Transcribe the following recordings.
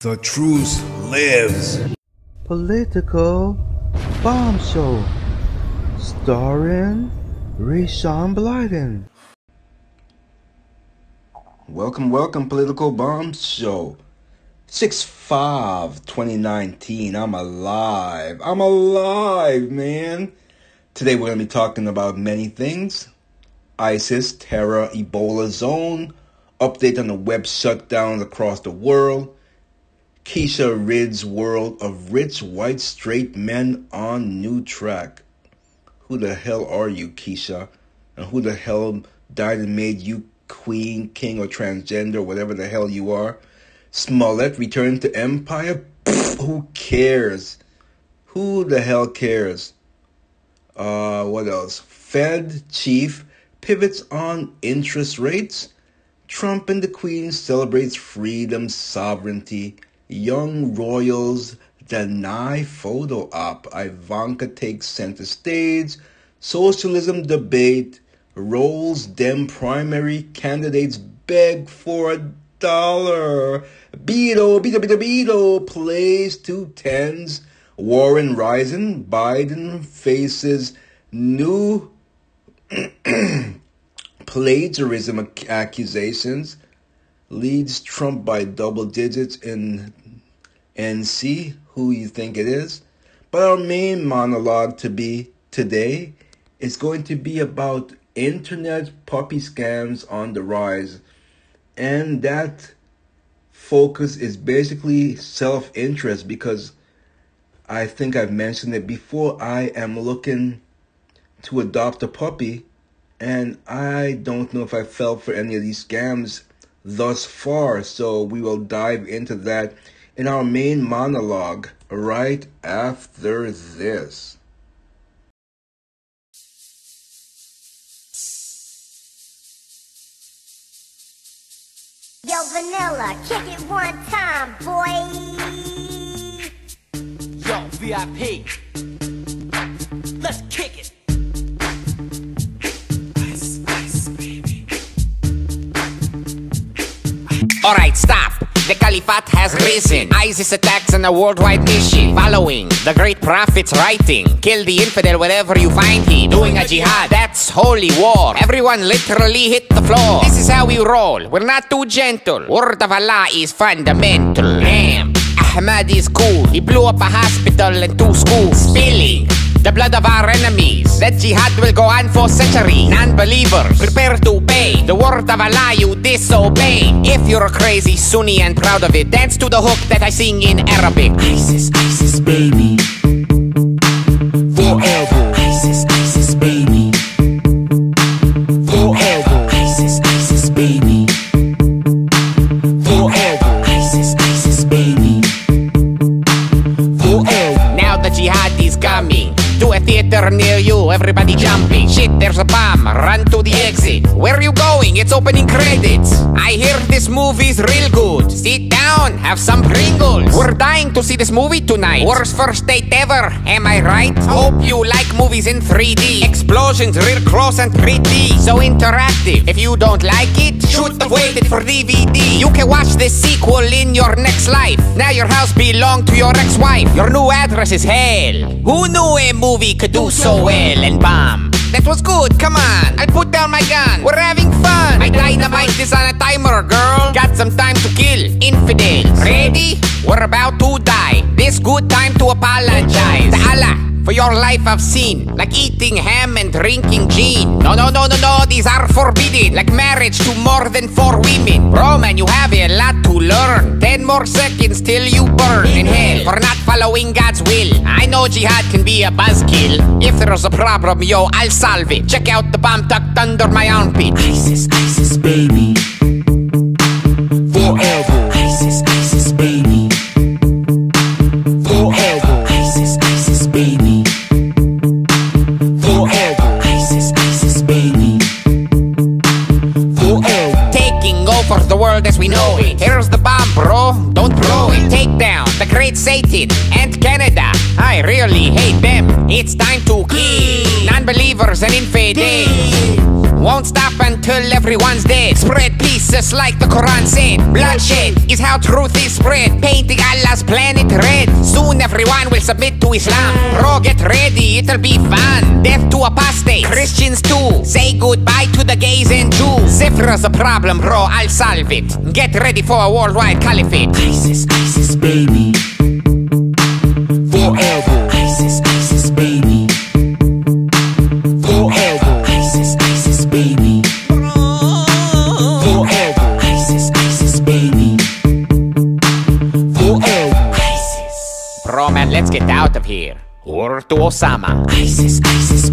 The truth lives. Political Bomb Show, starring Rayshawn Blyden. Welcome, welcome, Political Bomb Show. 6 5 2019. I'm alive. I'm alive, man. Today we're going to be talking about many things ISIS, terror, Ebola zone, update on the web shutdown across the world Keisha Rid's world of rich white straight men on new track. Who the hell are you, Keisha? And who the hell died and made you queen, king, or transgender, whatever the hell you are? Smollett returned to Empire? Pfft, who cares? Who the hell cares? Uh, what else? Fed chief pivots on interest rates. Trump and the Queen celebrates freedom, sovereignty. Young royals deny photo op. Ivanka takes center stage. Socialism debate. Rolls Dem primary candidates beg for a dollar. Beto, Beto, Beto, Beto plays two tens. Warren rising. Biden faces new plagiarism accusations leads Trump by double digits in NC, who you think it is. But our main monologue to be today is going to be about internet puppy scams on the rise. And that focus is basically self interest because I think I've mentioned it before. I am looking to adopt a puppy, and I don't know if I fell for any of these scams thus far. So we will dive into that in our main monologue right after this. Yo, Vanilla, kick it one time, boy. Yo, VIP. Let's kick it. Alright, stop. The Caliphate has risen. ISIS attacks on a worldwide mission. Following the great prophet's writing. Kill the infidel wherever you find him. Doing a jihad, that's holy war. Everyone literally hit the floor. This is how we roll. We're not too gentle. Word of Allah is fundamental. Damn. Ahmad is cool. He blew up a hospital and two schools. Spilling the blood of our enemies. That jihad will go on for centuries. Non-believers, prepare to pay. The word of Allah you disobey. If you're a crazy Sunni and proud of it, dance to the hook that I sing in Arabic. ISIS, ISIS, baby. The exit. Where are you going? It's opening credits. I hear this movie's real good. Sit down, have some Pringles. We're dying to see this movie tonight. Worst first date ever. Am I right? Hope you like movies in 3D. Explosions real close and pretty. So interactive. If you don't like it, should have waited for DVD. You can watch this sequel in your next life. Now your house belongs to your ex-wife. Your new address is hell. Who knew a movie could do so well and bomb? That was good, come on. I'll put down my gun. We're having fun. My dynamite is on a timer, girl. Got some time to kill. Infidels. Ready? We're about to die. This good time to apologize. Allah for your life I've seen. Like eating ham and drinking gin. No, no, no, no, no, these are forbidden. Like marriage to more than four women. Bro, man, you have a lot to learn. Ten more seconds till you burn in hell for not following God's will. I know jihad can be a buzzkill. If there's a problem, yo, I'll solve it. Check out the bomb tucked under my armpit. ISIS, ISIS, baby. Satan and Canada. I really hate them. It's time to kill non-believers and infidels. Won't stop until everyone's dead. Spread pieces like the Quran said. Bloodshed is how truth is spread. Painting Allah's planet red. Soon everyone will submit to Islam. Bro, get ready, it'll be fun. Death to apostates, Christians too. Say goodbye to the gays and Jews. There's a problem, bro, I'll solve it. Get ready for a worldwide caliphate. ISIS, ISIS, baby. Osama. ISIS, ISIS,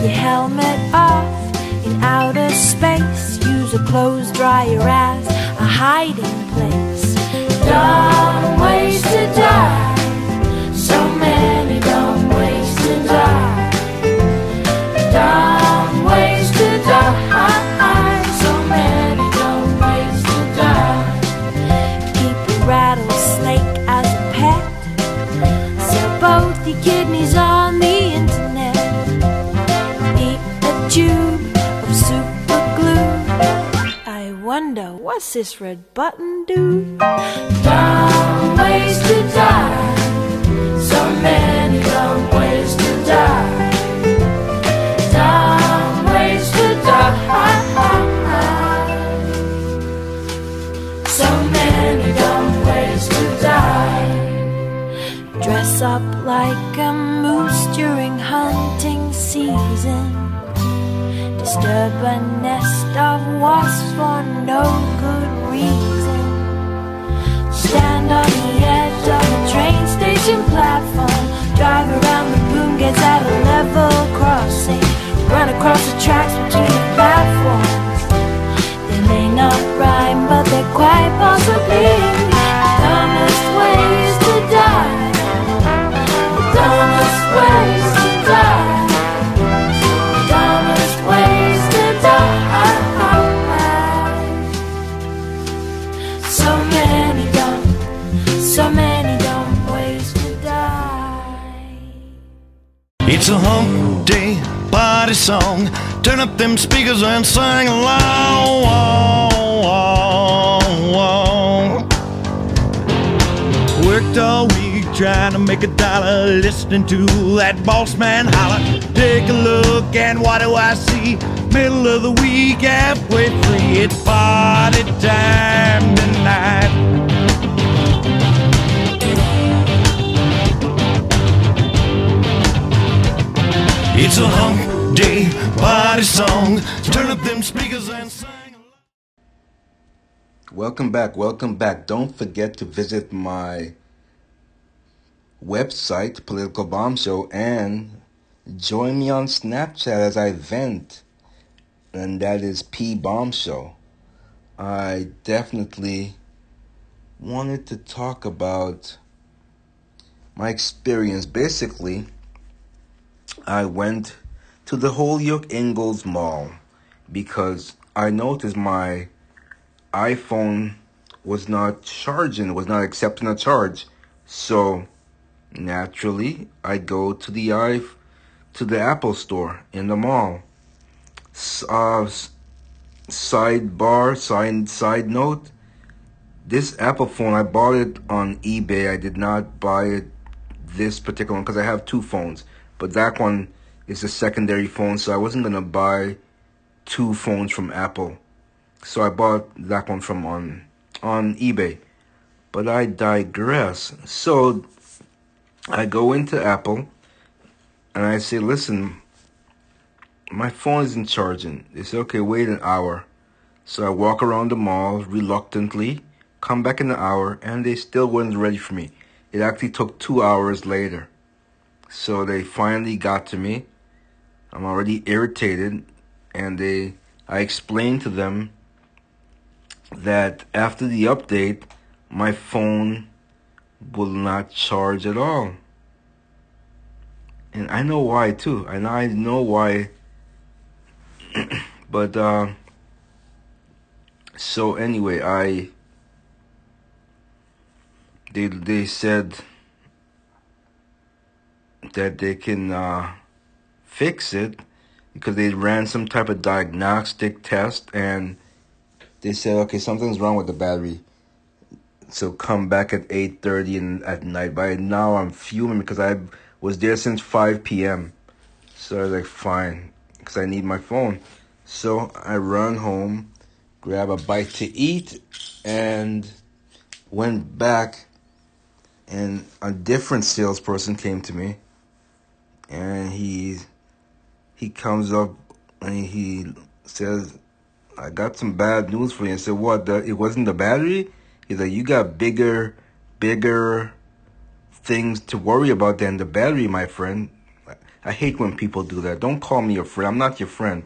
your helmet off in outer space. Use a clothes dryer as a hiding place. Dumb ways to die. So many dumb ways to die. Dumb ways to die. So many dumb ways to die. Keep a rattlesnake as a pet. Sell both your kidneys on what's this red button do? Dumb ways to die. So many dumb ways to die. Dumb ways to die. So many dumb ways to die. Dress up like a moose during hunting season. Disturb a nest of wasps for no good reason. Stand on the edge of a train station platform. Drive around the boom gates at a level crossing. Run across the tracks between the platforms. They may not rhyme, but they're quite possibly the dumbest ways to die. The dumbest ways to die. A hump day party song. Turn up them speakers and sing along. Worked all week trying to make a dollar, listening to that boss man holler. Take a look and what do I see? Middle of the week, halfway free. It's party time tonight. It's a hump day party song. Turn up them speakers and sing. Welcome back, welcome back. Don't forget to visit my website, Political Bomb Show, and join me on Snapchat as I vent, and that is P Bomb Show. I definitely wanted to talk about my experience. Basically, I went to the Holyoke Ingalls Mall because I noticed my iPhone was not charging, was not accepting a charge. So naturally, I go to the i to the Apple store in the mall. Uh, sidebar, side side note. This Apple phone, I bought it on eBay. I did not buy it this particular one because I have two phones, but that one is a secondary phone, so I wasn't gonna buy two phones from Apple. So I bought that one from on on eBay. But I digress. So I go into Apple and I say, listen, my phone isn't charging. They say, okay, wait an hour. So I walk around the mall reluctantly, come back in an hour, and they still weren't ready for me. It actually took two hours later. So they finally got to me. I'm already irritated, and they I explained to them that after the update, my phone will not charge at all. And I know why too. And I know why. but, uh, so anyway, I, they, they said that they can, uh, fix it because they ran some type of diagnostic test and they said, okay, something's wrong with the battery. So come back at 8.30 and at night. By now I'm fuming because I was there since 5 p.m. So I was like, fine, because I need my phone. So I run home, grab a bite to eat, and went back. And a different salesperson came to me, and he he comes up and he says, I got some bad news for you. I said, what? The, it wasn't the battery? He's like, you got bigger, bigger things to worry about than the battery, my friend. I hate when people do that. Don't call me your friend. I'm not your friend.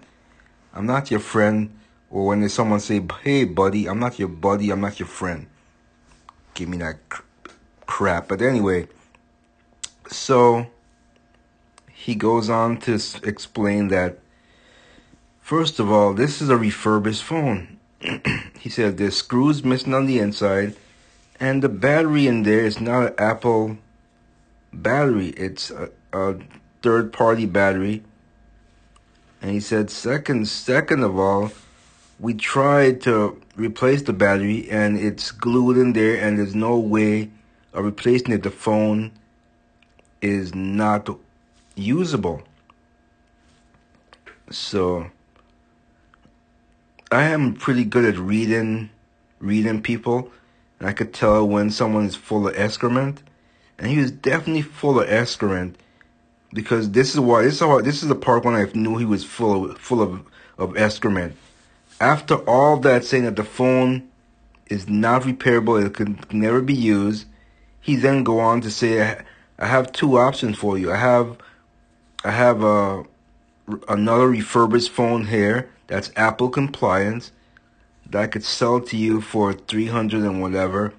I'm not your friend. Or when someone say, hey, buddy, I'm not your buddy. I'm not your friend. Give me that cr- crap. But anyway, so he goes on to explain that First of all, this is a refurbished phone. he said there's screws missing on the inside, and the battery in there is not an Apple battery. It's a, a third party battery. And he said, second, second of all, we tried to replace the battery and it's glued in there and there's no way of replacing it. The phone is not usable. So I am pretty good at reading reading people, and I could tell when someone is full of excrement, and he was definitely full of excrement because this is why this is how, this is the part when I knew he was full of full of of excrement. After all that, saying that the phone is not repairable, it can never be used, he then go on to say, "I have two options for you. I have I have a another refurbished phone here." that's Apple compliance that I could sell to you for 300 and whatever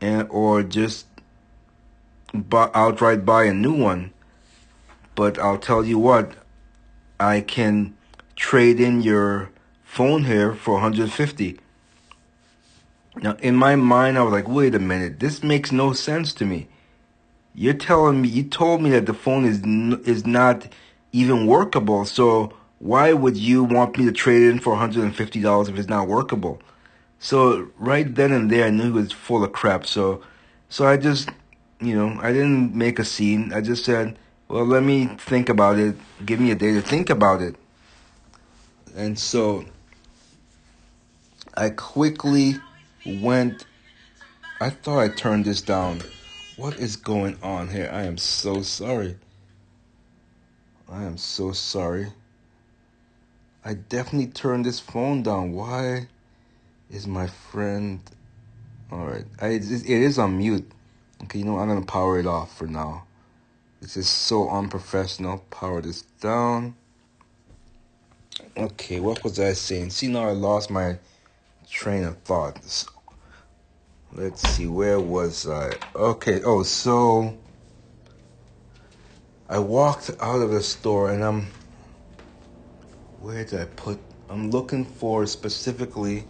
and or just buy, outright buy a new one but I'll tell you what I can trade in your phone here for 150 now in my mind I was like wait a minute this makes no sense to me you're telling me you told me that the phone is is not even workable so why would you want me to trade in for $150 if it's not workable? So right then and there, I knew he was full of crap. So, so I just, you know, I didn't make a scene. I just said, well, let me think about it. Give me a day to think about it. And so I quickly went. I thought I turned this down. What is going on here? I am so sorry. I am so sorry. I definitely turned this phone down. Why is my friend. Alright. It is on mute. Okay, you know, I'm gonna power it off for now. This is so unprofessional. Power this down. Okay, what was I saying? See, now I lost my train of thought. Let's see, where was I? Okay, oh, so I walked out of the store and I'm. Where did I put? I'm looking for specifically.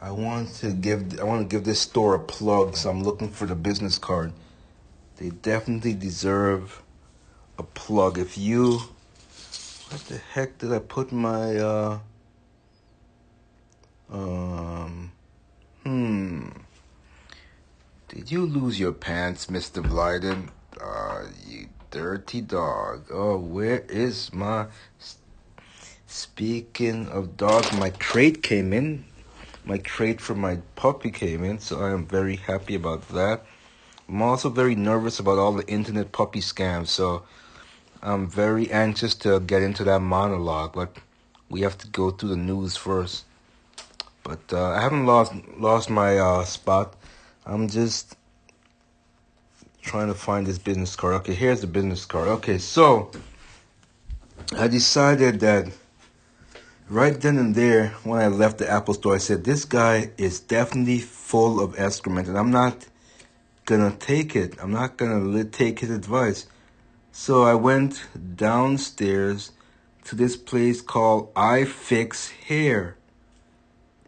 I want to give I want to give this store a plug, so I'm looking for the business card. They definitely deserve a plug. If you what the heck did I put my uh um hmm did you lose your pants, Mr. Blyden? Uh, you dirty dog. Oh, where is my. Speaking of dogs, my crate came in. My crate for my puppy came in, so I am very happy about that. I'm also very nervous about all the internet puppy scams, so I'm very anxious to get into that monologue, but we have to go through the news first. But uh, I haven't lost lost my uh, spot. I'm just trying to find this business card. Okay, here's the business card. Okay, so I decided that right then and there when I left the Apple store, I said, This guy is definitely full of excrement, and I'm not gonna take it. I'm not gonna take his advice. So I went downstairs to this place called I Fix Hair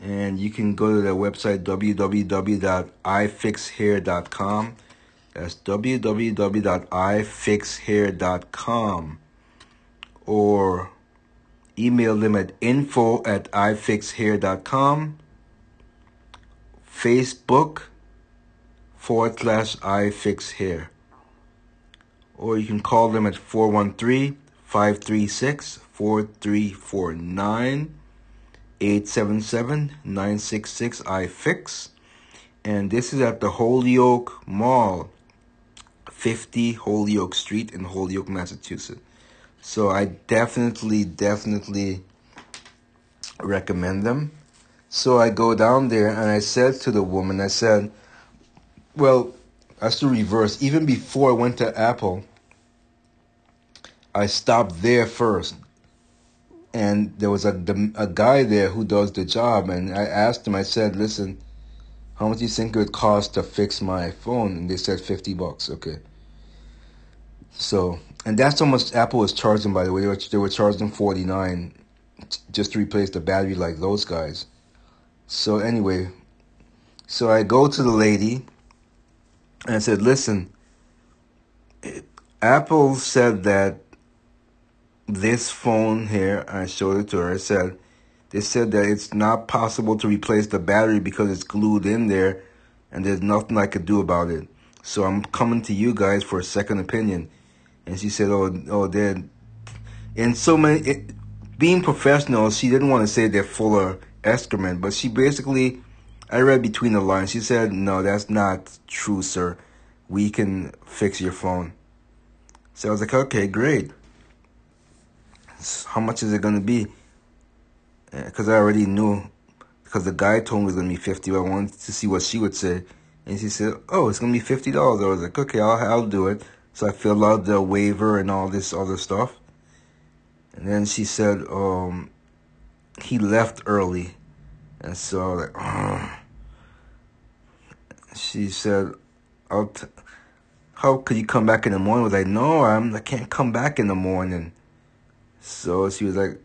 and you can go to their website www.ifixhair.com. That's www.ifixhair.com or email them at info at ifixhair.com. Facebook forward slash ifixhair. Or you can call them at 413 536 4349 877 966 iFix. And this is at the Holyoke Mall, 50 Holyoke Street in Holyoke, Massachusetts. So I definitely, definitely recommend them. So I go down there and I said to the woman, I said, well, that's the reverse, even before I went to Apple, I stopped there first and there was a a guy there who does the job, and I asked him. I said, "Listen, how much do you think it would cost to fix my phone?" And they said fifty bucks. Okay. So, and that's how much Apple was charging. By the way, they were, they were charging forty nine just to replace the battery, like those guys. So anyway, so I go to the lady, and I said, "Listen." Apple said that this phone here, I showed it to her. I said, they said that it's not possible to replace the battery because it's glued in there and there's nothing I could do about it. So I'm coming to you guys for a second opinion. And she said, oh, oh, they're, in so many, it, being professional, she didn't want to say they're full of excrement, but she basically, I read between the lines. She said, no, that's not true, sir. We can fix your phone. So I was like, okay, great how much is it to be? Because I already knew, because the guy told me it was to be fifty. But I wanted to see what she would say. And she said, oh, it's to be $50. I was like, okay, I'll, I'll do it. So I filled out the waiver and all this other stuff. And then she said, um, he left early. And so I was like, Ugh. she said, I'll t- how could you come back in the morning? I was like, no, I'm, I can't come back in the morning. So she was like,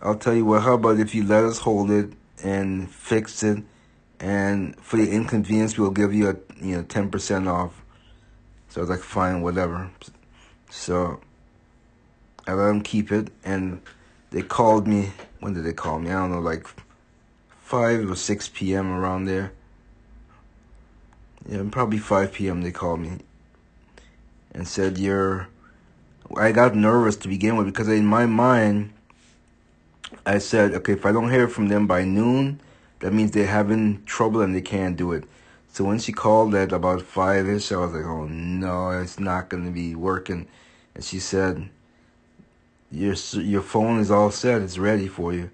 I'll tell you what, how about if you let us hold it and fix it and for the inconvenience we'll give you a you know ten percent off. So I was like, fine, whatever. So I let them keep it and they called me when did they call me? I don't know, like five or six PM around there. Yeah, probably five PM they called me and said you're I got nervous to begin with because in my mind, I said, okay, if I don't hear from them by noon, that means they're having trouble and they can't do it. So when she called at about five ish, I was like, oh no, it's not going to be working. And she said, your your phone is all set. It's ready for you."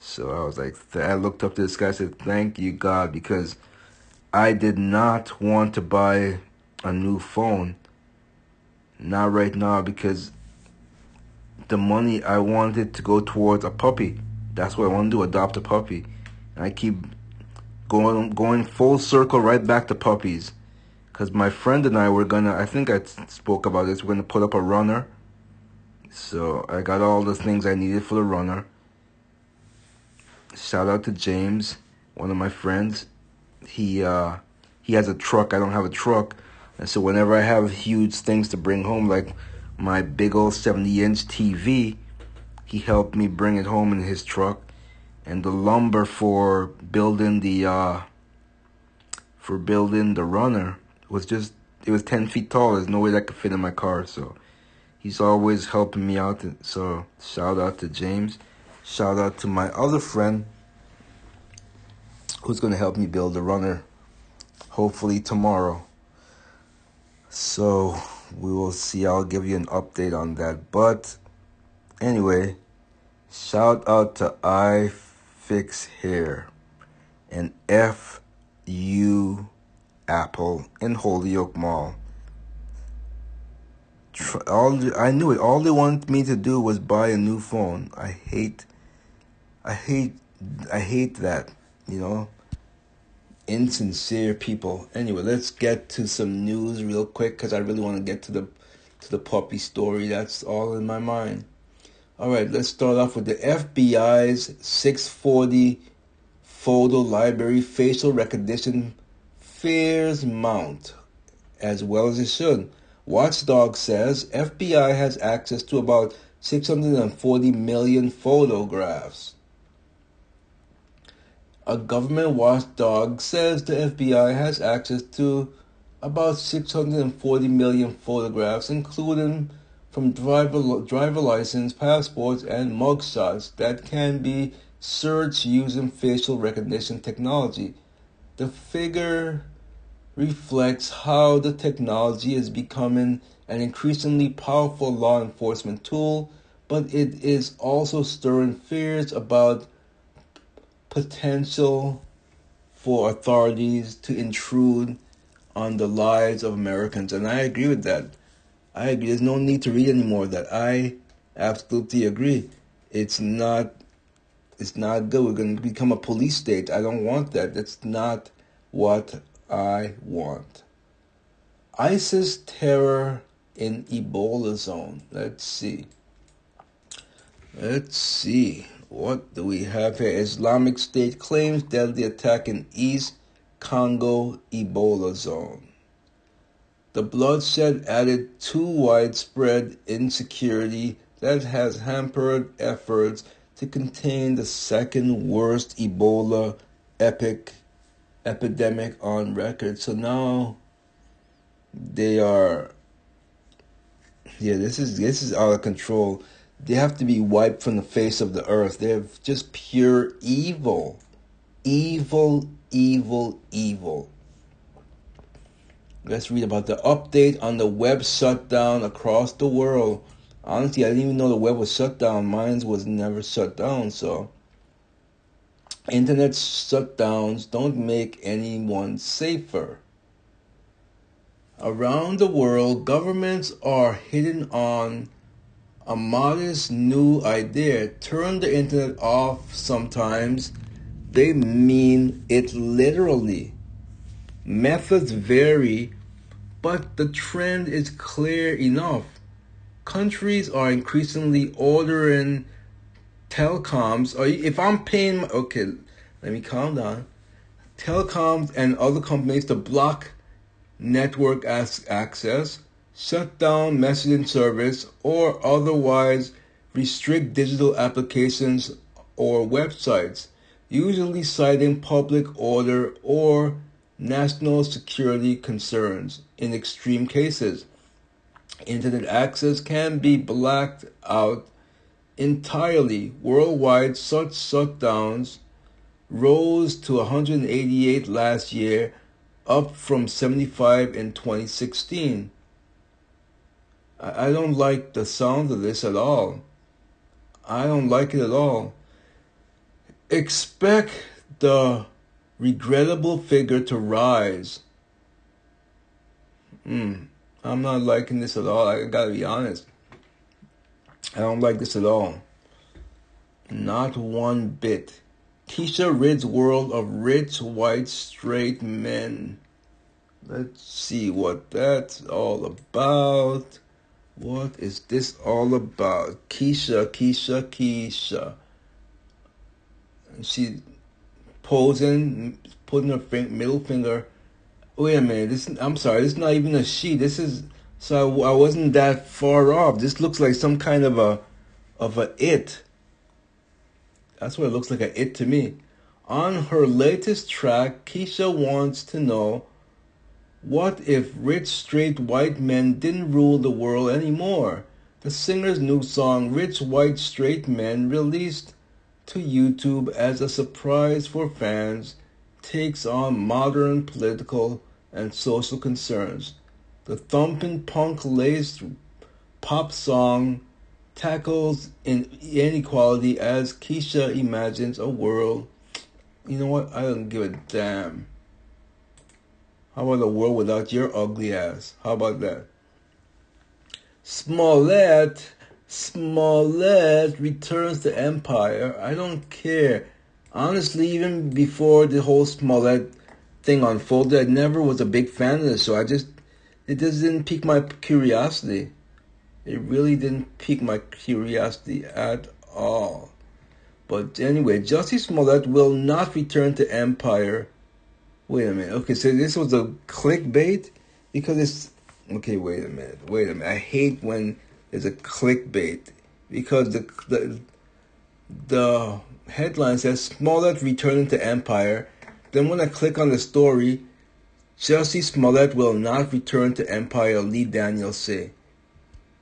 So I was like, I looked up to this guy. I said, "Thank you, God," because I did not want to buy a new phone. Not right now because the money I wanted to go towards a puppy. That's what I want to do, adopt a puppy. And I keep going going full circle right back to puppies. Cause my friend and I were gonna I think I spoke about this, we're gonna put up a runner. So I got all the things I needed for the runner. Shout out to James, one of my friends. He uh he has a truck, I don't have a truck. And so whenever I have huge things to bring home, like my big old 70 inch TV, he helped me bring it home in his truck. And the lumber for building the uh, for building the runner was just it was 10 feet tall. There's no way that could fit in my car. So he's always helping me out. So shout out to James. Shout out to my other friend who's going to help me build the runner hopefully tomorrow. So we will see. I'll give you an update on that. But anyway, shout out to I Fix Hair and FU Apple in Holyoke Mall. All I knew it. All they wanted me to do was buy a new phone. I hate, I hate, I hate that. You know, insincere people. Anyway, let's get to some news real quick because I really want to get to the to the puppy story. That's all in my mind. All right, let's start off with the FBI's 640 photo library facial recognition fears mount as well as it should. Watchdog says FBI has access to about 640 million photographs. A government watchdog says the FBI has access to about 640 million photographs, including from driver, driver license, passports, and mugshots that can be searched using facial recognition technology. The figure reflects how the technology is becoming an increasingly powerful law enforcement tool, but it is also stirring fears about potential for authorities to intrude on the lives of Americans. And I agree with that. I agree. There's no need to read anymore that. I absolutely agree. It's not it's not good. We're going to become a police state. I don't want that. That's not what I want. ISIS terror in Ebola zone. Let's see. Let's see. What do we have here? Islamic State claims deadly attack in East Congo Ebola zone. The bloodshed added to widespread insecurity that has hampered efforts to contain the second worst Ebola epic epidemic on record. So now they are yeah, this is this is out of control they have to be wiped from the face of the earth. They're just pure evil. Evil, evil, evil. Let's read about the update on the web shutdown across the world. Honestly, I didn't even know the web was shut down. Mine was never shut down, so. Internet shutdowns don't make anyone safer. Around the world, governments are hitting on a modest new idea. Turn the internet off sometimes. They mean it literally. Methods vary, but the trend is clear enough. Countries are increasingly ordering telecoms. If I'm paying, okay, let me calm down. Telecoms and other companies to block network access shut down messaging service, or otherwise restrict digital applications or websites, usually citing public order or national security concerns. In extreme cases, internet access can be blacked out entirely. Worldwide, such shutdowns rose to 188 last year, up from 75 in 2016. I don't like the sound of this at all. I don't like it at all. Expect the regrettable figure to rise. Hmm. I'm not liking this at all. I gotta be honest. I don't like this at all. Not one bit. Keisha Rid's world of rich, white, straight men. Let's see what that's all about. What is this all about? Keisha, Keisha, Keisha. She posing, putting her middle finger. Wait a minute. This I'm sorry. This is not even a she. This is so I, I wasn't that far off. This looks like some kind of a of a it. That's what it looks like a it to me. On her latest track, Keisha wants to know what if rich straight white men didn't rule the world anymore? The singer's new song, Rich White Straight Men, released to YouTube as a surprise for fans, takes on modern political and social concerns. The thumping punk laced pop song tackles inequality as Keisha imagines a world. You know what? I don't give a damn. How about a world without your ugly ass? How about that? Smollett, Smollett returns to Empire. I don't care. Honestly, even before the whole Smollett thing unfolded, I never was a big fan of this, so I just, it just didn't pique my curiosity. It really didn't pique my curiosity at all. But anyway, Jussie Smollett will not return to Empire. Wait a minute. Okay, so this was a clickbait because it's okay. Wait a minute. Wait a minute. I hate when there's a clickbait because the the the headline says Smollett returning to Empire. Then when I click on the story, Jussie Smollett will not return to Empire. Lee Daniels say.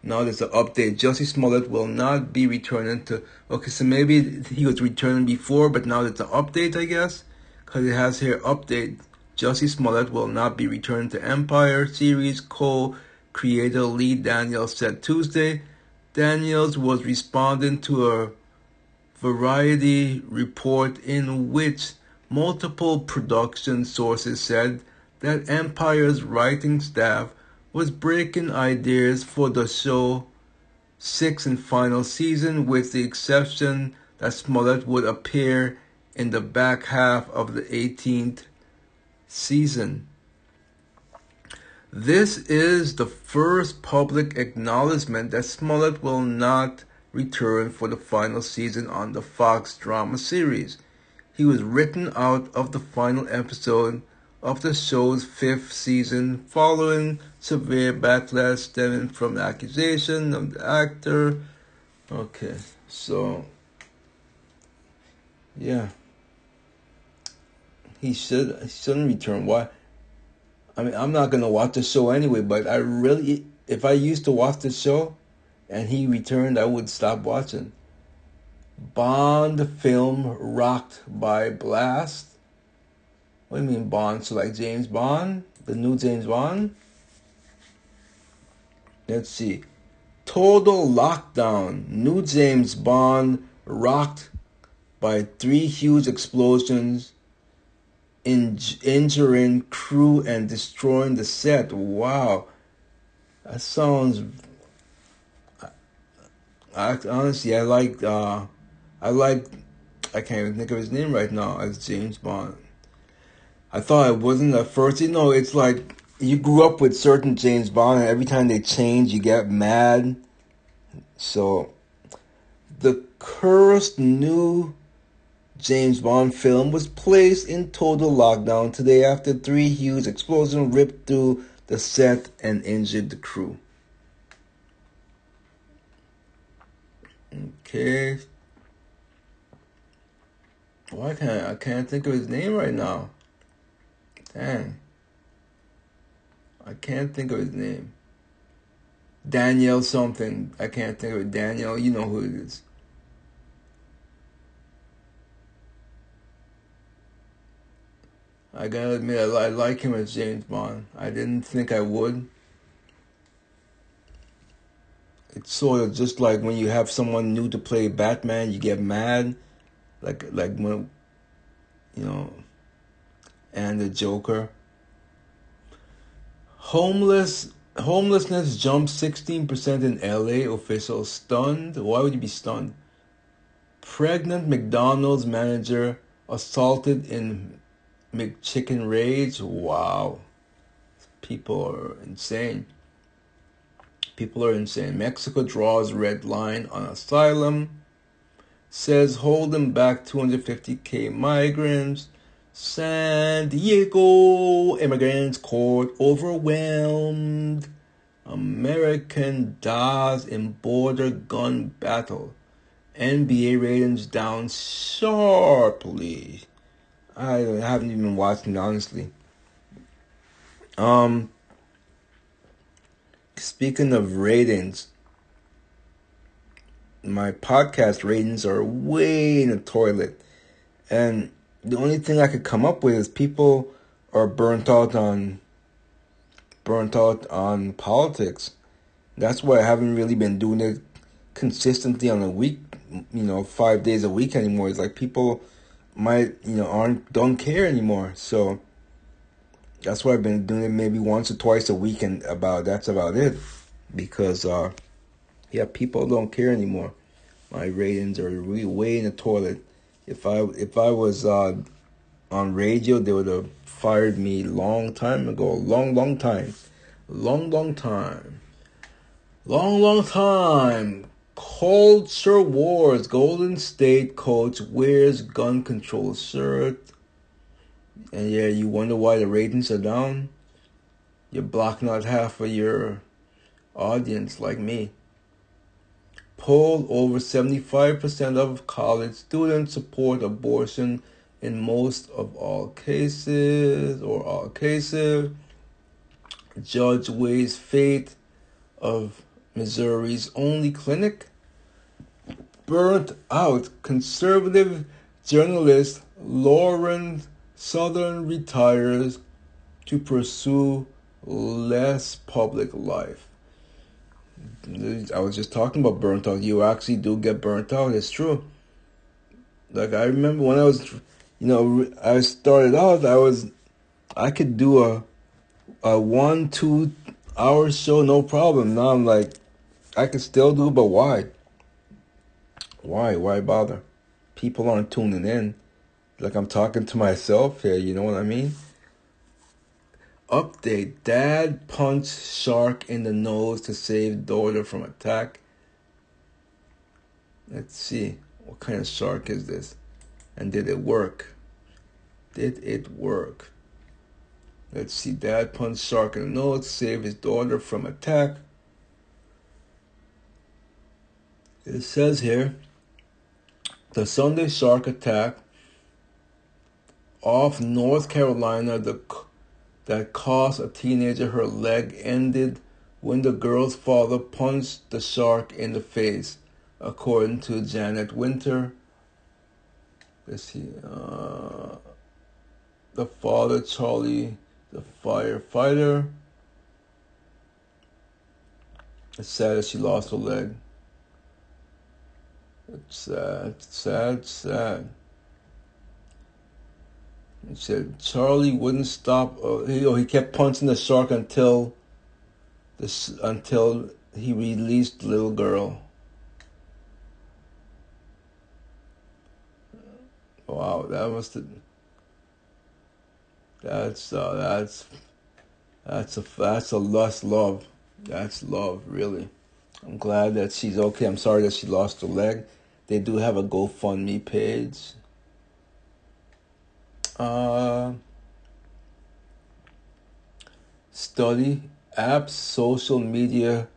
Now there's an update. Jussie Smollett will not be returning to. Okay, so maybe he was returning before, but now it's an update, I guess, because it has here update. Jussie Smollett will not be returning to Empire series co-creator Lee Daniels said Tuesday. Daniels was responding to a Variety report in which multiple production sources said that Empire's writing staff was breaking ideas for the show sixth and final season with the exception that Smollett would appear in the back half of the 18th season. This is the first public acknowledgement that Smollett will not return for the final season on the Fox drama series. He was written out of the final episode of the show's fifth season following severe backlash stemming from the accusation of the actor. Okay, so yeah, he should he shouldn't return. Why? I mean, I'm not gonna watch the show anyway. But I really, if I used to watch the show, and he returned, I would stop watching. Bond film rocked by blast. What do you mean Bond? So like James Bond, the new James Bond. Let's see. Total lockdown. New James Bond rocked by three huge explosions, in- injuring crew and destroying the set. Wow, that sounds. I, honestly, I like. Uh, I like. I can't even think of his name right now as James Bond. I thought it wasn't at first. You know, it's like you grew up with certain James Bond, and every time they change, you get mad. So, the cursed new James Bond film was placed in total lockdown today after three huge explosions ripped through the set and injured the crew. Okay. Why can't I can't think of his name right now? Dang. I can't think of his name. Daniel something. I can't think of it. Daniel, you know who it is. I gotta admit, I, I like him as James Bond. I didn't think I would. It's sort of just like when you have someone new to play Batman, you get mad, like like when, you know, and the Joker. Homeless homelessness jumped sixteen percent in L.A. Officials stunned. Why would you be stunned? Pregnant McDonald's manager assaulted in McChicken raids, Wow, people are insane. People are insane. Mexico draws red line on asylum. Says hold them back 250k migrants. San Diego immigrants court overwhelmed. American dies in border gun battle. NBA ratings down sharply. I haven't even watched it honestly. Um, speaking of ratings, my podcast ratings are way in the toilet, and the only thing I could come up with is people are burnt out on burnt out on politics. That's why I haven't really been doing it consistently on a week, you know, five days a week anymore. It's like people might, you know, aren't don't care anymore. So that's why I've been doing it maybe once or twice a week and about that's about it. Because uh yeah, people don't care anymore. My ratings are really way in the toilet. If I if I was uh, on radio, they would have fired me long time ago. Long, long time, long, long time, long, long time. Culture Wars. Golden State coach wears gun control shirt. And yeah, you wonder why the ratings are down. You're blocking out half of your audience, like me poll over 75% of college students support abortion in most of all cases or all cases. Judge weighs fate of Missouri's only clinic. Burnt out conservative journalist Lauren Southern retires to pursue less public life. I was just talking about burnt out. You actually do get burnt out. It's true. Like I remember when I was, you know, I started out. I was, I could do a, a one two hour show no problem. Now I'm like, I can still do, but why? Why? Why bother? People aren't tuning in. Like I'm talking to myself here. You know what I mean? Update Dad punched shark in the nose to save daughter from attack. Let's see. What kind of shark is this? And did it work? Did it work? Let's see. Dad punched shark in the nose to save his daughter from attack. It says here the Sunday shark attack off North Carolina, the that cost a teenager her leg ended when the girl's father punched the shark in the face, according to Janet Winter. Let's see. Uh, the father, Charlie, the firefighter. That she lost her leg. It's sad, sad, sad. He said Charlie wouldn't stop. Uh, he, oh, he kept punching the shark until this until he released the little girl. Wow, that must have. That's uh, that's that's a that's a lust love. That's love, really. I'm glad that she's okay. I'm sorry that she lost her leg. They do have a GoFundMe page. Uh, study apps, social media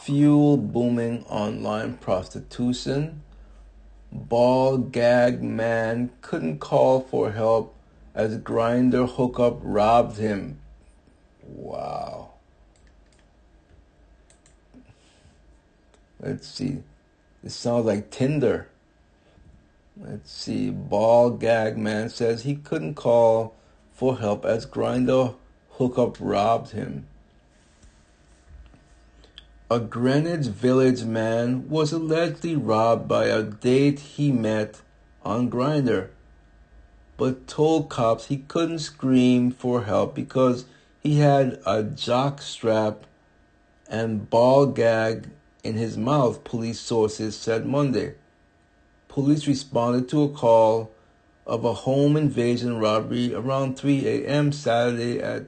fuel booming online prostitution. Ball gag man couldn't call for help as Grindr hookup robbed him. Wow. Let's see. This sounds like Tinder. Let's see. Ball gag man says he couldn't call for help as Grindr hookup robbed him. A Greenwich Village man was allegedly robbed by a date he met on Grindr, but told cops he couldn't scream for help because he had a jock strap and ball gag in his mouth, police sources said Monday. Police responded to a call of a home invasion robbery around 3 a.m. Saturday at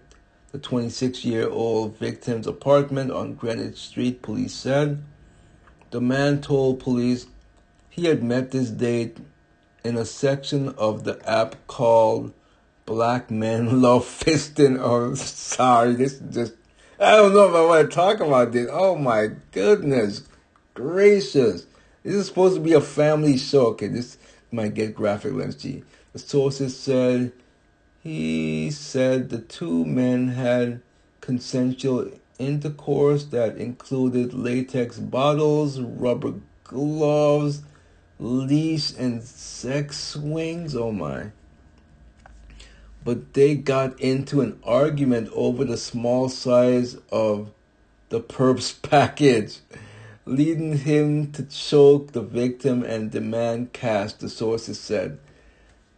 the 26 year old victim's apartment on Greenwich Street, police said. The man told police he had met this date in a section of the app called Black Men Love Fisting. Oh, sorry, this is just, I don't know if I want to talk about this. Oh my goodness gracious. This is supposed to be a family show. Okay, this might get graphic, let's see. The sources said he said the two men had consensual intercourse that included latex bottles, rubber gloves, leash, and sex swings. Oh my. But they got into an argument over the small size of the perp's package, leading him to choke the victim and demand cash, the sources said.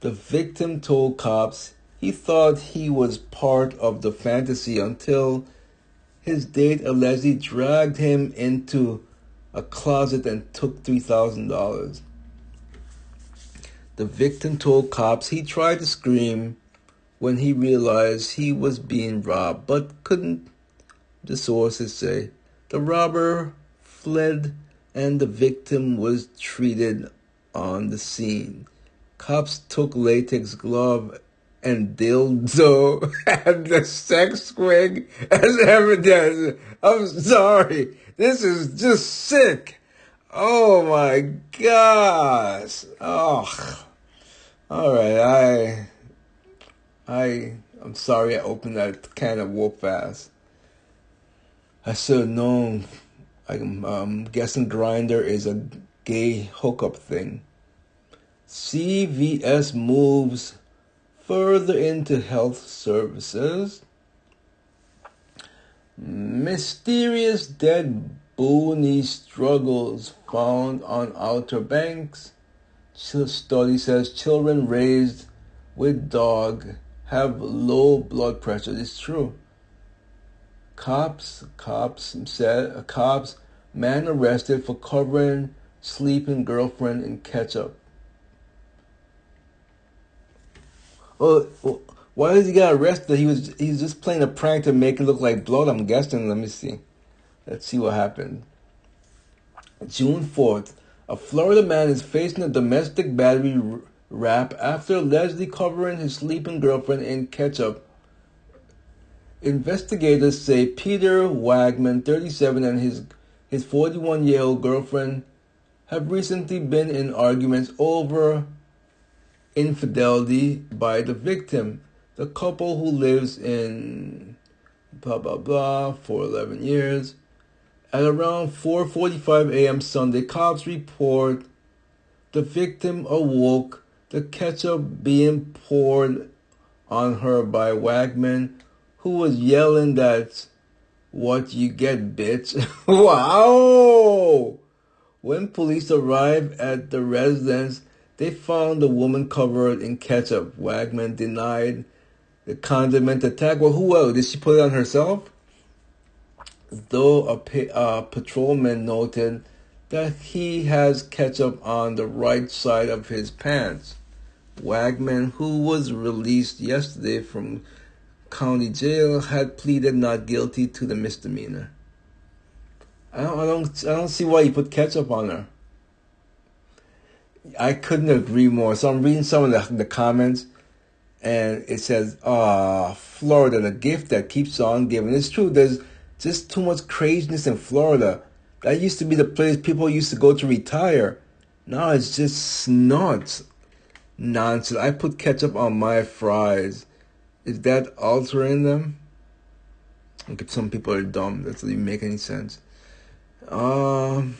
The victim told cops he thought he was part of the fantasy until his date allegedly dragged him into a closet and took $3,000. The victim told cops he tried to scream when he realized he was being robbed, but couldn't, the sources say. The robber fled and the victim was treated on the scene. Cops took latex glove and dildo and the sex swing as evidence. I'm sorry. This is just sick. Oh my gosh. Oh. All right. I, I, I'm sorry I opened that can of whoop ass. I should have known. I'm um, guessing Grindr is a gay hookup thing. CVS moves further into health services. Mysterious dead bony struggles found on Outer Banks. Study says children raised with dog have low blood pressure. It's true. Cops, cops said, uh, cops man arrested for covering sleeping girlfriend in ketchup. Oh, why did he get arrested? He was he's just playing a prank to make it look like blood. I'm guessing. Let me see. Let's see what happened. June fourth, a Florida man is facing a domestic battery rap after Leslie covering his sleeping girlfriend in ketchup. Investigators say Peter Wagman, 37, and his his 41 year old girlfriend have recently been in arguments over infidelity by the victim. The couple who lives in blah blah blah for 11 years. At around 4:45 a.m. Sunday, cops report the victim awoke the ketchup being poured on her by Wagman, who was yelling that what you get, bitch. wow! When police arrived at the residence, they found the woman covered in ketchup. Wagman denied the condiment attack. Well, who else? Did she put it on herself? Though a pa- uh, patrolman noted that he has ketchup on the right side of his pants. Wagman, who was released yesterday from county jail, had pleaded not guilty to the misdemeanor. I don't, I don't, I don't see why he put ketchup on her. I couldn't agree more. So I'm reading some of the, the comments, and it says, "Ah, oh, Florida, the gift that keeps on giving." It's true. There's just too much craziness in Florida. That used to be the place people used to go to retire. Now it's just snot, nonsense. I put ketchup on my fries. Is that altering them? Okay, some people are dumb. That doesn't even make any sense. Um.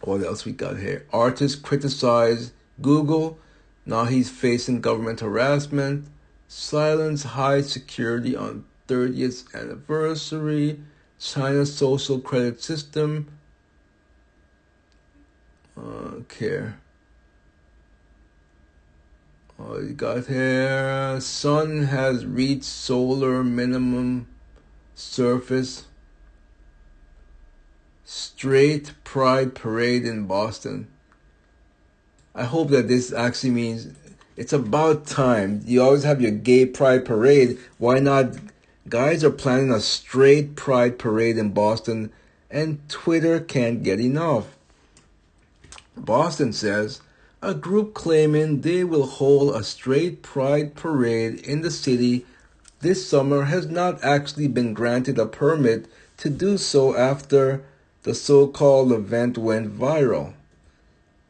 What else we got here? Artist criticized Google. Now he's facing government harassment. Silence high security on 30th anniversary. China's social credit system. Okay. Oh, you got here. Sun has reached solar minimum surface. Straight Pride Parade in Boston. I hope that this actually means it's about time. You always have your gay pride parade. Why not? Guys are planning a straight pride parade in Boston, and Twitter can't get enough. Boston says a group claiming they will hold a straight pride parade in the city this summer has not actually been granted a permit to do so after the so called event went viral.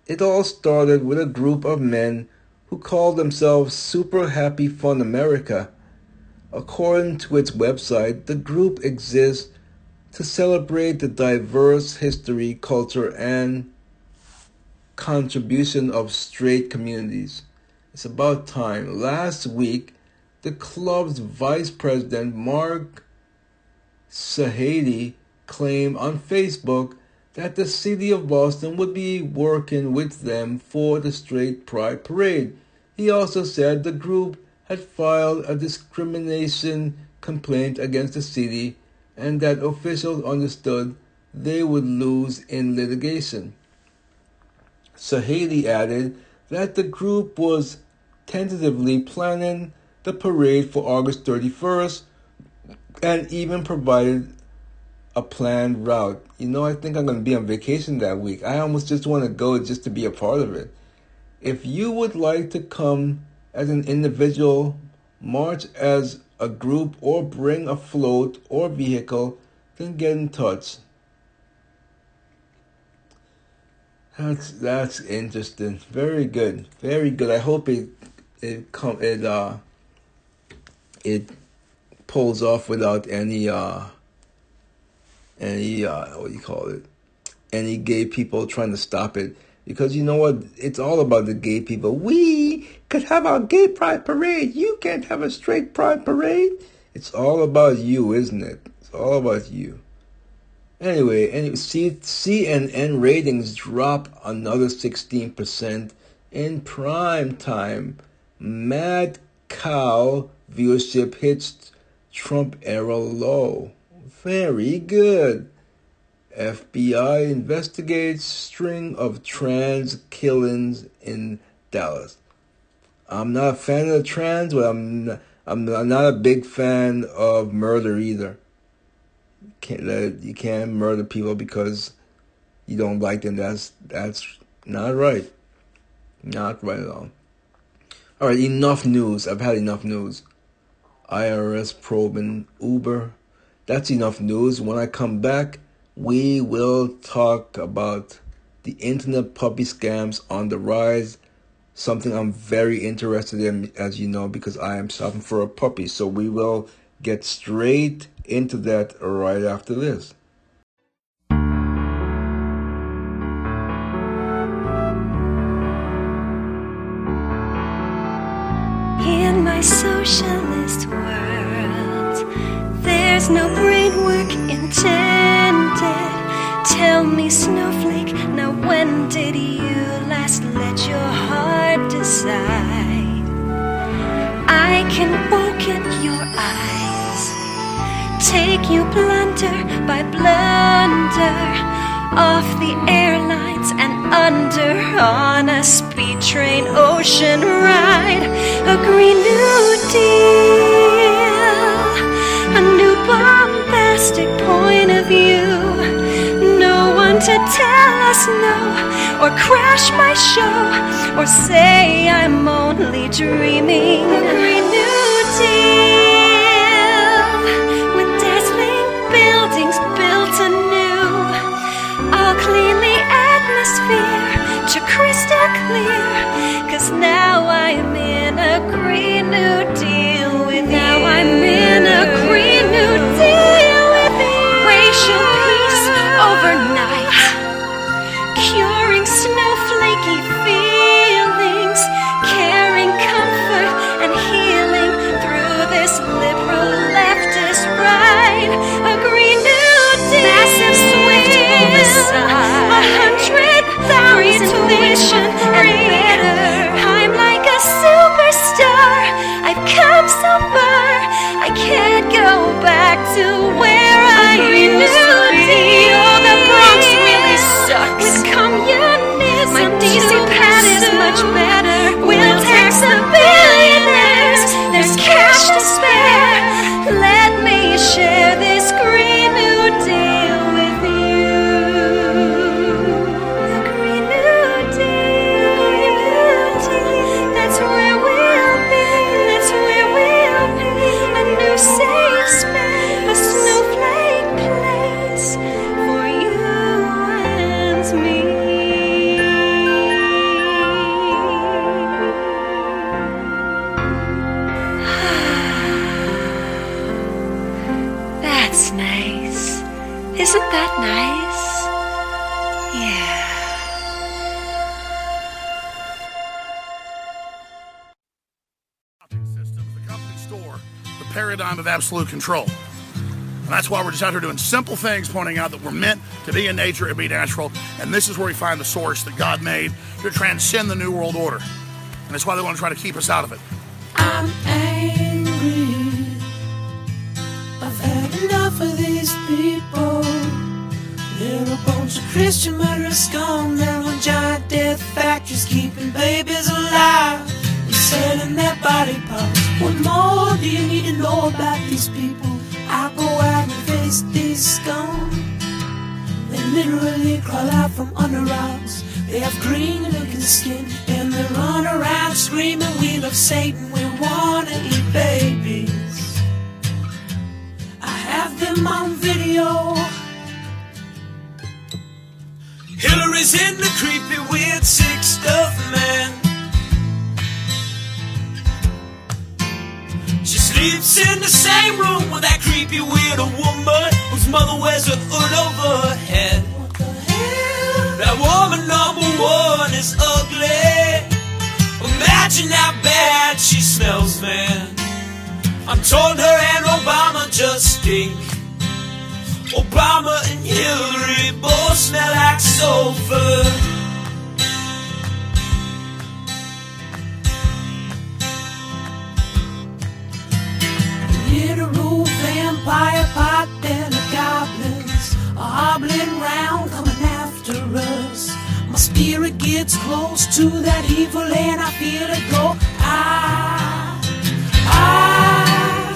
It all started with a group of men who called themselves Super Happy Fun America. According to its website, the group exists to celebrate the diverse history, culture, and contribution of straight communities. It's about time. Last week, the club's vice president, Mark Sahady, claimed on Facebook that the city of Boston would be working with them for the Straight Pride Parade. He also said the group had filed a discrimination complaint against the city and that officials understood they would lose in litigation. Sahady added that the group was tentatively planning the parade for August 31st and even provided a planned route. You know, I think I'm going to be on vacation that week. I almost just want to go just to be a part of it. If you would like to come as an individual, march as a group, or bring a float or vehicle, then get in touch. That's that's interesting. Very good. Very good. I hope it it come it uh it pulls off without any uh any uh what do you call it? Any gay people trying to stop it. Because you know what? It's all about the gay people. We could have our gay pride parade. You can't have a straight pride parade. It's all about you isn't it? It's all about you anyway C- cnn ratings drop another 16% in prime time mad cow viewership hits trump era low very good. FBI investigates string of trans killings in Dallas. I'm not a fan of the trans, but I'm not, I'm not a big fan of murder either. Can't you can't murder people because you don't like them. That's that's not right. Not right at all. All right, enough news. I've had enough news. IRS probing Uber that's enough news. When I come back, we will talk about the internet puppy scams on the rise. Something I'm very interested in, as you know, because I am shopping for a puppy. So we will get straight into that right after this. In my socialist world, there's no brain work intended. Tell me, snowflake, now when did you last let your heart decide? I can poke in your eyes, take you blunder by blunder off the airlines and under on a speed train ocean ride, a green new deal, a new bombastic point of view. No one to tell us no, or crash my show, or say I'm only dreaming. A green new deal clear. Cause now I'm in a green new deal with you. Now I'm in a green new deal with you. Racial peace overnight. Curing snowflakey feelings. Caring comfort and healing through this liberal leftist ride. A green new deal. Massive swift oversight. A hundred thousand tuition. to where I knew. Paradigm of absolute control. And that's why we're just out here doing simple things, pointing out that we're meant to be in nature and be natural. And this is where we find the source that God made to transcend the New World Order. And that's why they want to try to keep us out of it. I'm angry. I've had enough of these people. They're a bunch of Christian murderers, scum. Giant death factories, keeping babies alive selling their body parts. What more do you need to know about these people? I go out and face these scum. They literally crawl out from under rocks. They have green looking skin and they run around screaming, We love Satan, we wanna eat babies. I have them on video. Hillary's in the creepy, weird, sick stuff, man. Sleeps in the same room with that creepy, weird woman whose mother wears a hood over her head. That woman number one is ugly. Imagine how bad she smells, man. I'm told her and Obama just stink. Obama and Hillary both smell like sulfur. Literal vampire pot belly goblins are hobbling round coming after us. My spirit gets close to that evil and I feel it go. Ah, ah,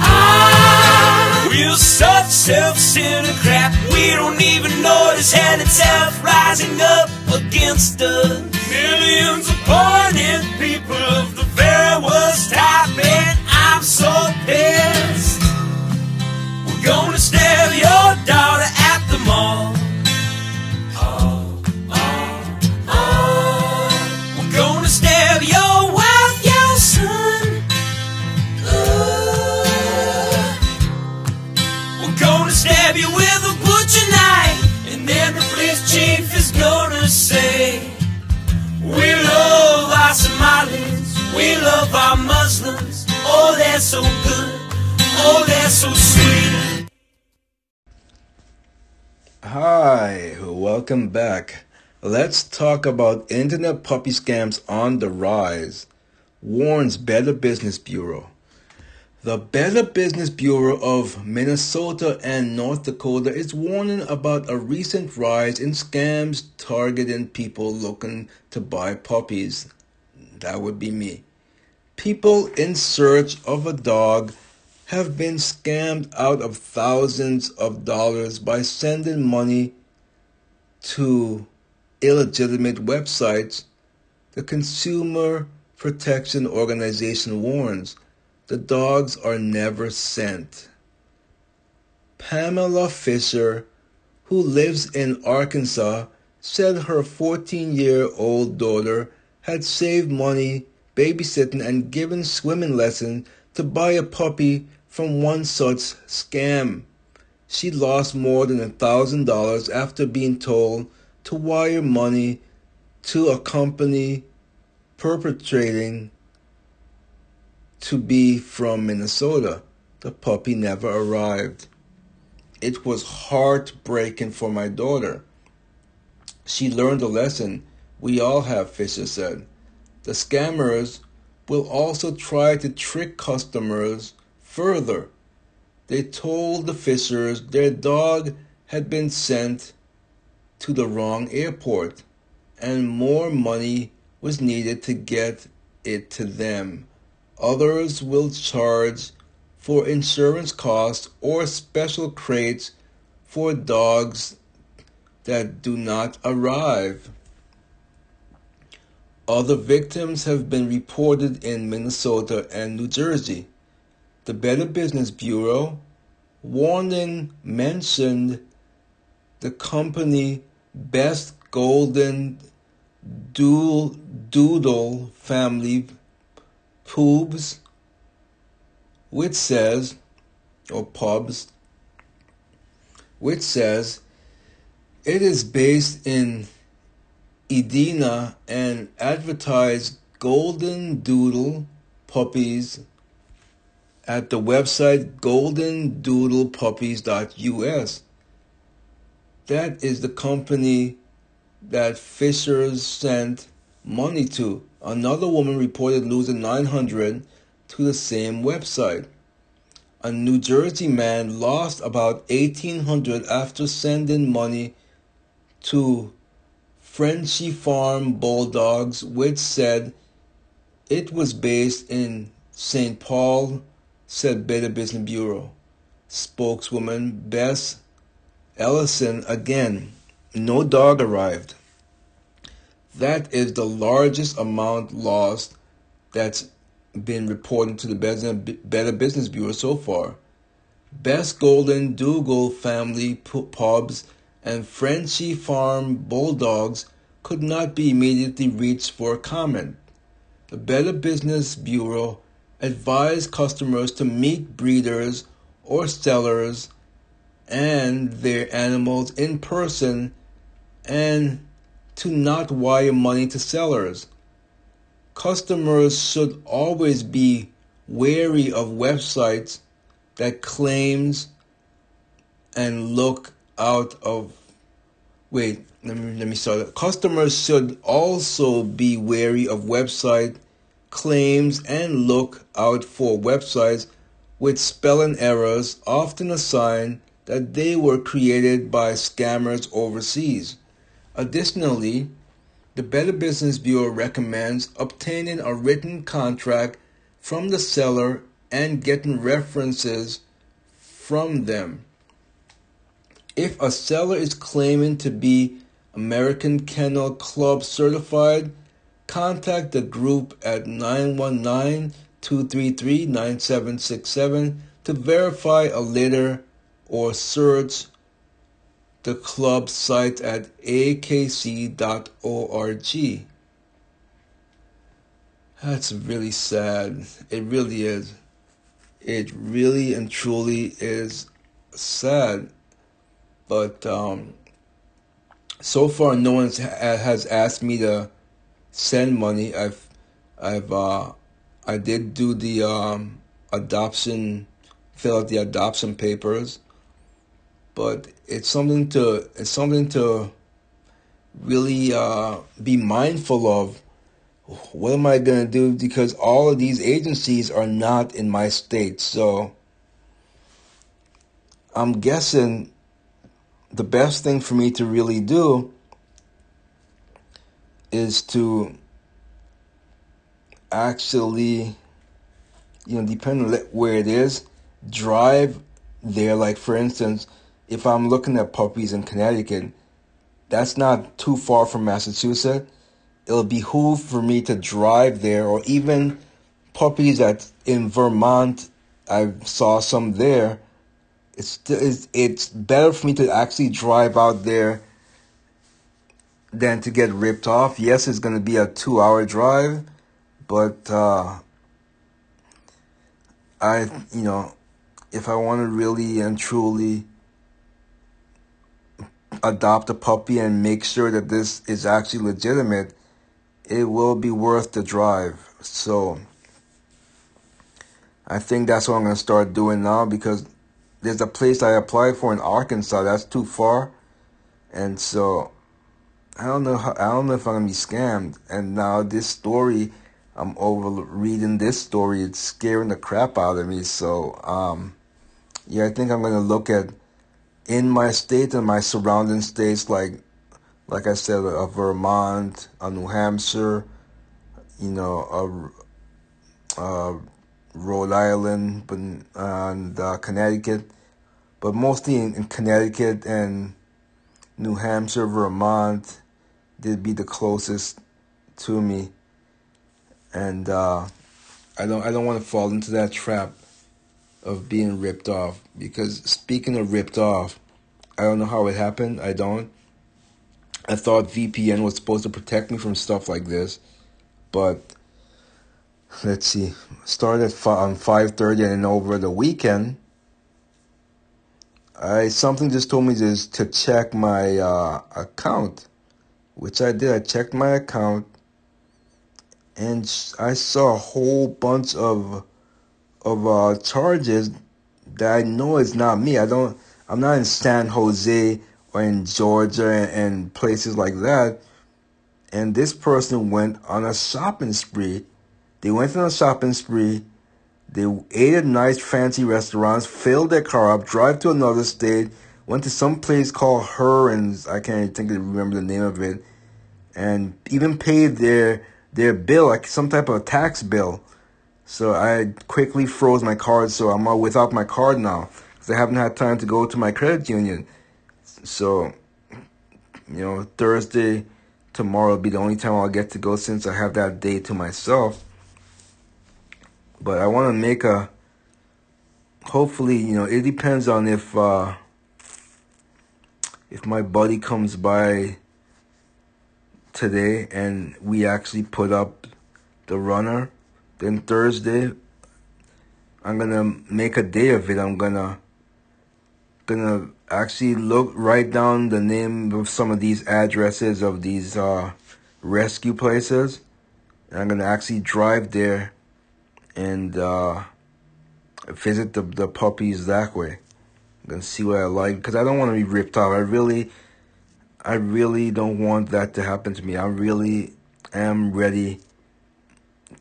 ah. We're such self-centered crap. We don't even notice hell itself rising up against us. Millions upon it, people of the very worst type, and I'm so pissed. We're gonna stab your daughter at the mall. We're gonna stab your wife, your son. We're gonna stab you with a butcher knife, and then the police chief is gonna say, We love our Somalis, we love our Muslims. Oh, they're so good, oh, they're so sweet. Hi, welcome back. Let's talk about internet puppy scams on the rise, warns Better Business Bureau. The Better Business Bureau of Minnesota and North Dakota is warning about a recent rise in scams targeting people looking to buy puppies. That would be me. People in search of a dog have been scammed out of thousands of dollars by sending money to illegitimate websites. The Consumer Protection Organization warns the dogs are never sent. Pamela Fisher, who lives in Arkansas, said her 14 year old daughter had saved money babysitting and given swimming lessons to buy a puppy from one such scam. She lost more than a thousand dollars after being told to wire money to a company perpetrating to be from Minnesota. The puppy never arrived. It was heartbreaking for my daughter. She learned a lesson. We all have, Fisher said. The scammers will also try to trick customers further. They told the Fishers their dog had been sent to the wrong airport and more money was needed to get it to them. Others will charge for insurance costs or special crates for dogs that do not arrive. Other victims have been reported in Minnesota and New Jersey. The Better Business Bureau warning mentioned the company Best Golden Dual Doodle Family Pubs, which says, or pubs, which says it is based in Edina and advertised golden doodle puppies at the website goldendoodlepuppies.us. That is the company that Fisher sent money to. Another woman reported losing 900 to the same website. A New Jersey man lost about 1800 after sending money to Frenchy Farm Bulldogs, which said it was based in St. Paul, said Better Business Bureau. Spokeswoman Bess Ellison again, no dog arrived. That is the largest amount lost that's been reported to the Better Business Bureau so far. Best Golden Dougal family pubs and Frenchy Farm Bulldogs could not be immediately reached for comment. The Better Business Bureau advised customers to meet breeders or sellers and their animals in person and to not wire money to sellers. Customers should always be wary of websites that claims and look out of wait let me let me start. Customers should also be wary of website claims and look out for websites with spelling errors often a sign that they were created by scammers overseas. Additionally the better business bureau recommends obtaining a written contract from the seller and getting references from them if a seller is claiming to be American Kennel Club certified, contact the group at 919 233 9767 to verify a litter or search the club site at akc.org. That's really sad. It really is. It really and truly is sad but um, so far no one has asked me to send money. I've I've uh, I did do the um, adoption, fill out the adoption papers, but it's something to it's something to really uh, be mindful of. What am I gonna do? Because all of these agencies are not in my state, so I'm guessing the best thing for me to really do is to actually, you know, depending on where it is, drive there. Like, for instance, if I'm looking at puppies in Connecticut, that's not too far from Massachusetts. It'll behoove for me to drive there, or even puppies that in Vermont, I saw some there it's it's it's better for me to actually drive out there than to get ripped off. Yes, it's going to be a two hour drive, but uh, I you know if I want to really and truly adopt a puppy and make sure that this is actually legitimate, it will be worth the drive. So I think that's what I'm going to start doing now because there's a place I applied for in Arkansas that's too far, and so I don't know how, I don't know if I'm gonna be scammed. And now this story, I'm over reading this story. It's scaring the crap out of me. So um, yeah, I think I'm gonna look at in my state and my surrounding states, like like I said, a Vermont, a New Hampshire, you know, uh, uh, Rhode Island, and uh, Connecticut, but mostly in, in Connecticut and New Hampshire, Vermont, they'd be the closest to me, and uh, I don't I don't want to fall into that trap of being ripped off because speaking of ripped off, I don't know how it happened. I don't. I thought VPN was supposed to protect me from stuff like this, but let's see. Started on five thirty and over the weekend. I something just told me just to check my uh, account, which I did. I checked my account, and I saw a whole bunch of of uh, charges that I know is not me. I don't. I'm not in San Jose or in Georgia and places like that. And this person went on a shopping spree. They went on a shopping spree. They ate at nice fancy restaurants, filled their car up, drive to another state, went to some place called Hearns. I can't think of remember the name of it, and even paid their their bill, like some type of tax bill. So I quickly froze my card, so I'm without my card now because I haven't had time to go to my credit union. So, you know, Thursday, tomorrow will be the only time I'll get to go since I have that day to myself. But I want to make a. Hopefully, you know, it depends on if uh, if my buddy comes by today and we actually put up the runner then Thursday, I'm gonna make a day of it. I'm gonna gonna actually look write down the name of some of these addresses of these uh, rescue places. And I'm gonna actually drive there and uh, visit the the puppies that way. Gonna see what I like because I don't want to be ripped off. I really, I really don't want that to happen to me. I really am ready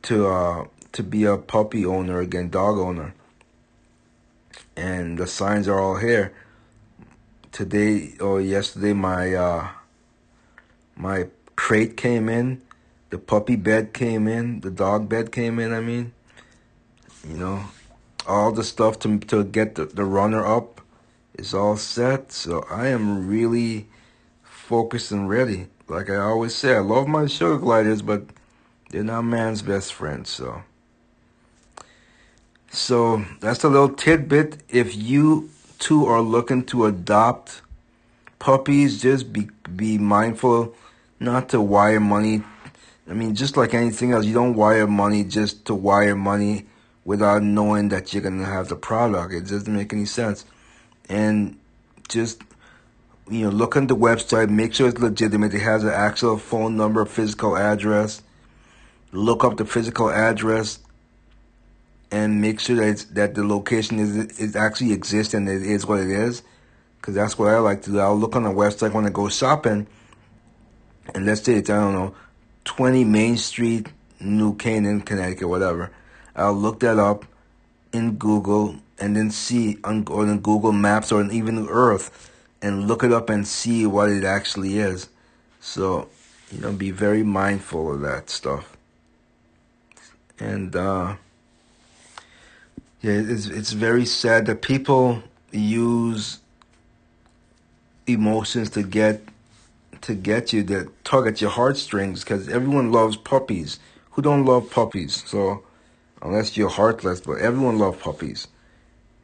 to uh to be a puppy owner again, dog owner. And the signs are all here. Today or yesterday my uh my crate came in, the puppy bed came in, the dog bed came in, I mean. You know, all the stuff to to get the, the runner up is all set. So I am really focused and ready. Like I always say, I love my sugar gliders, but they're not man's best friend, so. So that's a little tidbit. If you too are looking to adopt puppies, just be be mindful not to wire money. I mean, just like anything else, you don't wire money just to wire money without knowing that you're gonna have the product. It doesn't make any sense. And just you know, look on the website, make sure it's legitimate. It has an actual phone number, physical address. Look up the physical address and make sure that that the location is is actually exists and it is what it is. Because that's what I like to do. I'll look on the website when I go shopping, and let's say it's I don't know, twenty Main Street, New Canaan, Connecticut, whatever. I'll look that up in Google and then see on or in Google Maps or even Earth, and look it up and see what it actually is. So you know, be very mindful of that stuff. And uh yeah, it's it's very sad that people use emotions to get to get you to tug at your heartstrings because everyone loves puppies. Who don't love puppies? So unless you're heartless, but everyone loves puppies.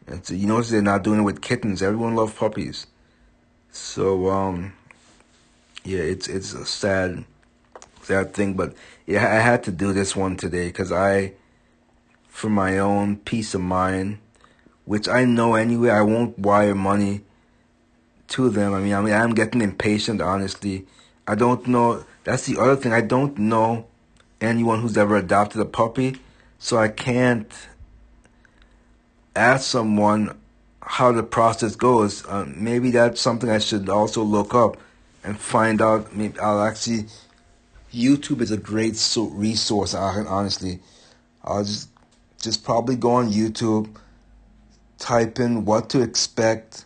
And so you notice they're not doing it with kittens. Everyone loves puppies. So um, yeah, it's it's a sad sad thing, but yeah, I had to do this one today because I for my own peace of mind, which I know anyway. I won't wire money to them. I mean, I mean, I'm getting impatient. Honestly, I don't know. That's the other thing. I don't know anyone who's ever adopted a puppy, so I can't ask someone how the process goes. Uh, maybe that's something I should also look up and find out. Maybe I'll actually. YouTube is a great so- resource. Honestly, I'll just just probably go on YouTube, type in what to expect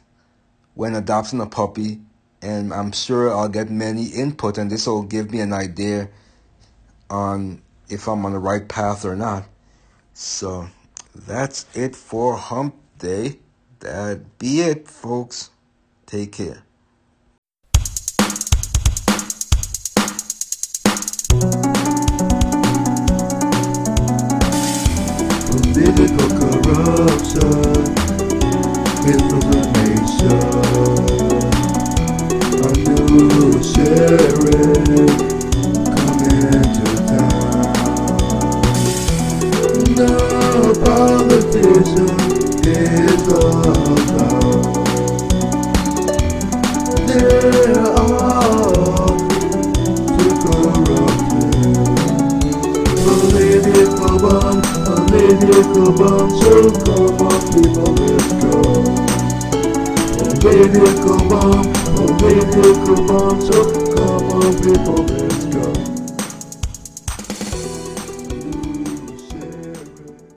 when adopting a puppy, and I'm sure I'll get many input, and this will give me an idea on if I'm on the right path or not. So that's it for Hump Day. That be it, folks. Take care. Political corruption into the nation. A new sheriff Political bomb, political bomb, so come on people.